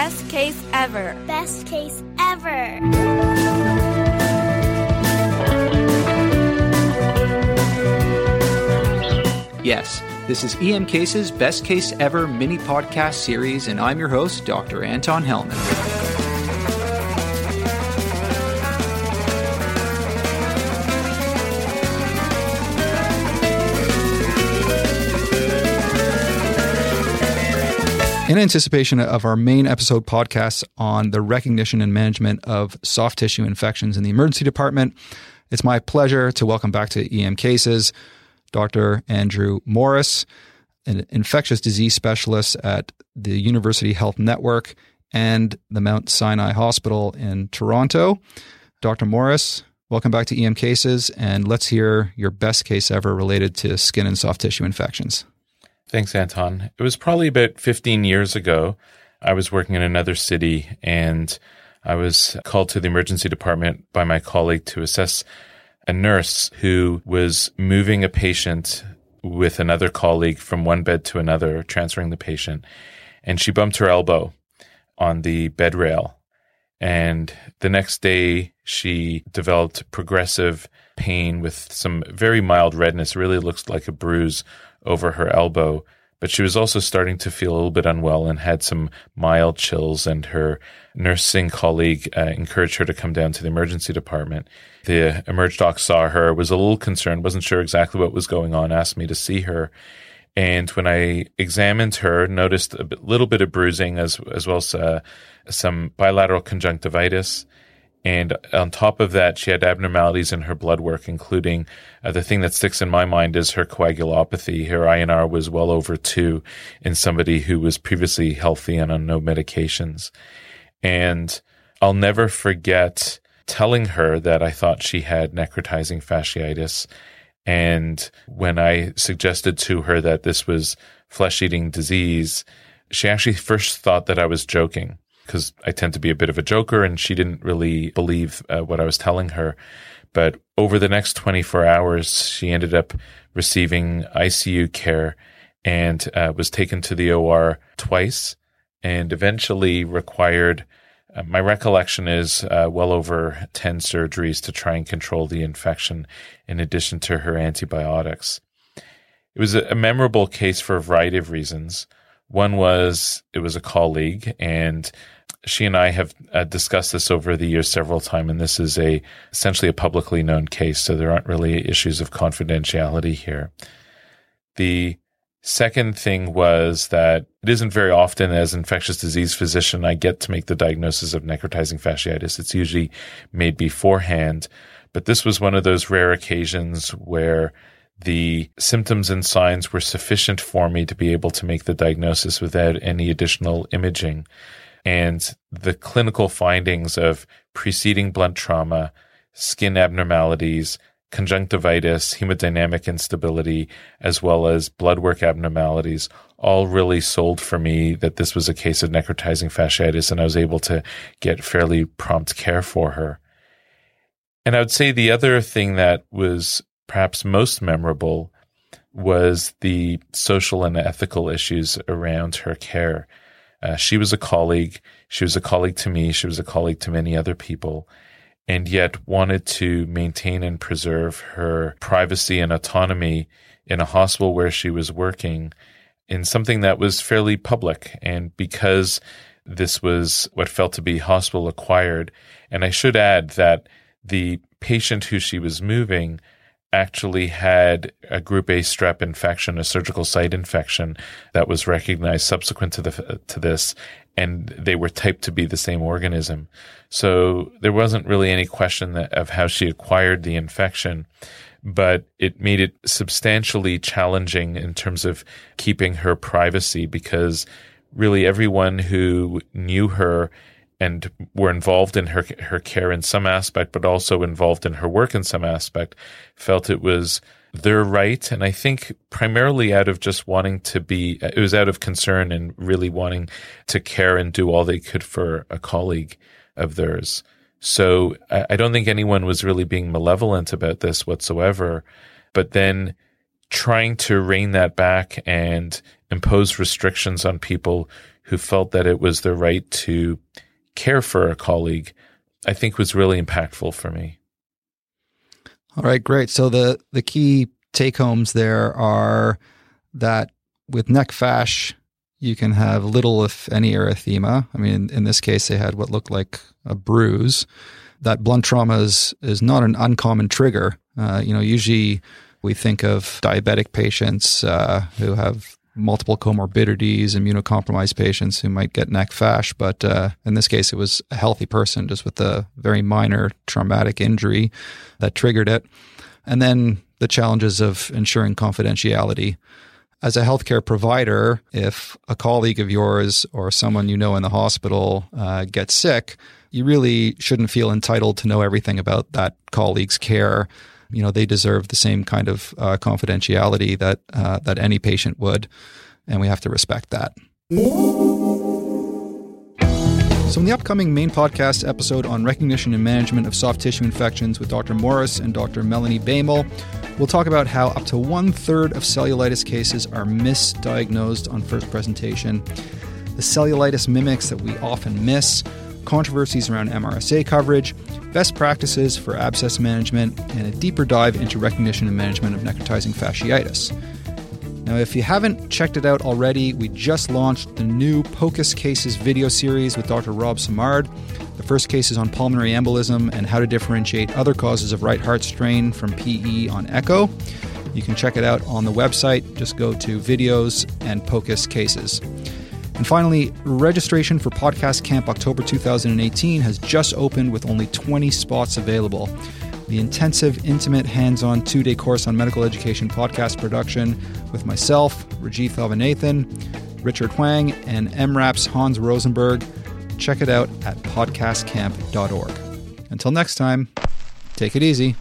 Best case ever. Best case ever. Yes, this is EM Case's Best Case Ever mini podcast series, and I'm your host, Dr. Anton Helman. In anticipation of our main episode podcast on the recognition and management of soft tissue infections in the emergency department, it's my pleasure to welcome back to EM Cases Dr. Andrew Morris, an infectious disease specialist at the University Health Network and the Mount Sinai Hospital in Toronto. Dr. Morris, welcome back to EM Cases, and let's hear your best case ever related to skin and soft tissue infections. Thanks, Anton. It was probably about 15 years ago. I was working in another city and I was called to the emergency department by my colleague to assess a nurse who was moving a patient with another colleague from one bed to another, transferring the patient. And she bumped her elbow on the bed rail. And the next day, she developed progressive pain with some very mild redness, really looks like a bruise over her elbow. But she was also starting to feel a little bit unwell and had some mild chills. And her nursing colleague uh, encouraged her to come down to the emergency department. The emerge doc saw her, was a little concerned, wasn't sure exactly what was going on, asked me to see her. And when I examined her, noticed a little bit of bruising as as well as uh, some bilateral conjunctivitis. And on top of that, she had abnormalities in her blood work, including uh, the thing that sticks in my mind is her coagulopathy. Her INR was well over two in somebody who was previously healthy and on no medications. And I'll never forget telling her that I thought she had necrotizing fasciitis. And when I suggested to her that this was flesh eating disease, she actually first thought that I was joking because I tend to be a bit of a joker and she didn't really believe uh, what I was telling her. But over the next 24 hours, she ended up receiving ICU care and uh, was taken to the OR twice and eventually required. Uh, my recollection is uh, well over 10 surgeries to try and control the infection, in addition to her antibiotics. It was a, a memorable case for a variety of reasons. One was it was a colleague, and she and I have uh, discussed this over the years several times, and this is a essentially a publicly known case, so there aren't really issues of confidentiality here. The second thing was that it isn't very often as infectious disease physician I get to make the diagnosis of necrotizing fasciitis. It's usually made beforehand, but this was one of those rare occasions where the symptoms and signs were sufficient for me to be able to make the diagnosis without any additional imaging and the clinical findings of preceding blunt trauma, skin abnormalities, conjunctivitis, hemodynamic instability, as well as blood work abnormalities, all really sold for me that this was a case of necrotizing fasciitis, and I was able to get fairly prompt care for her. And I would say the other thing that was perhaps most memorable was the social and ethical issues around her care. Uh, she was a colleague. She was a colleague to me. She was a colleague to many other people, and yet wanted to maintain and preserve her privacy and autonomy in a hospital where she was working in something that was fairly public. And because this was what felt to be hospital acquired, and I should add that the patient who she was moving actually had a group A strep infection, a surgical site infection that was recognized subsequent to the to this, and they were typed to be the same organism. So there wasn't really any question that, of how she acquired the infection, but it made it substantially challenging in terms of keeping her privacy because really everyone who knew her and were involved in her her care in some aspect, but also involved in her work in some aspect, felt it was their right. And I think primarily out of just wanting to be, it was out of concern and really wanting to care and do all they could for a colleague of theirs. So I don't think anyone was really being malevolent about this whatsoever. But then trying to rein that back and impose restrictions on people who felt that it was their right to care for a colleague, I think was really impactful for me. All right, great. So the the key take homes there are that with neck fash, you can have little, if any, erythema. I mean, in this case, they had what looked like a bruise. That blunt trauma is, is not an uncommon trigger. Uh, you know, usually we think of diabetic patients uh, who have multiple comorbidities, immunocompromised patients who might get neck fash. But uh, in this case, it was a healthy person just with a very minor traumatic injury that triggered it. And then the challenges of ensuring confidentiality. As a healthcare provider, if a colleague of yours or someone you know in the hospital uh, gets sick, you really shouldn't feel entitled to know everything about that colleague's care you know they deserve the same kind of uh, confidentiality that uh, that any patient would, and we have to respect that. So, in the upcoming main podcast episode on recognition and management of soft tissue infections with Dr. Morris and Dr. Melanie Baimel, we'll talk about how up to one third of cellulitis cases are misdiagnosed on first presentation, the cellulitis mimics that we often miss, controversies around MRSA coverage, best practices for abscess management, and a deeper dive into recognition and management of necrotizing fasciitis. Now, if you haven't checked it out already, we just launched the new POCUS Cases video series with Dr. Rob Simard. The first case is on pulmonary embolism and how to differentiate other causes of right heart strain from PE on echo. You can check it out on the website. Just go to videos and POCUS Cases. And finally, registration for Podcast Camp October 2018 has just opened with only 20 spots available. The intensive, intimate, hands on two day course on medical education podcast production with myself, Rajiv Thavanathan, Richard Huang, and MRAP's Hans Rosenberg. Check it out at podcastcamp.org. Until next time, take it easy.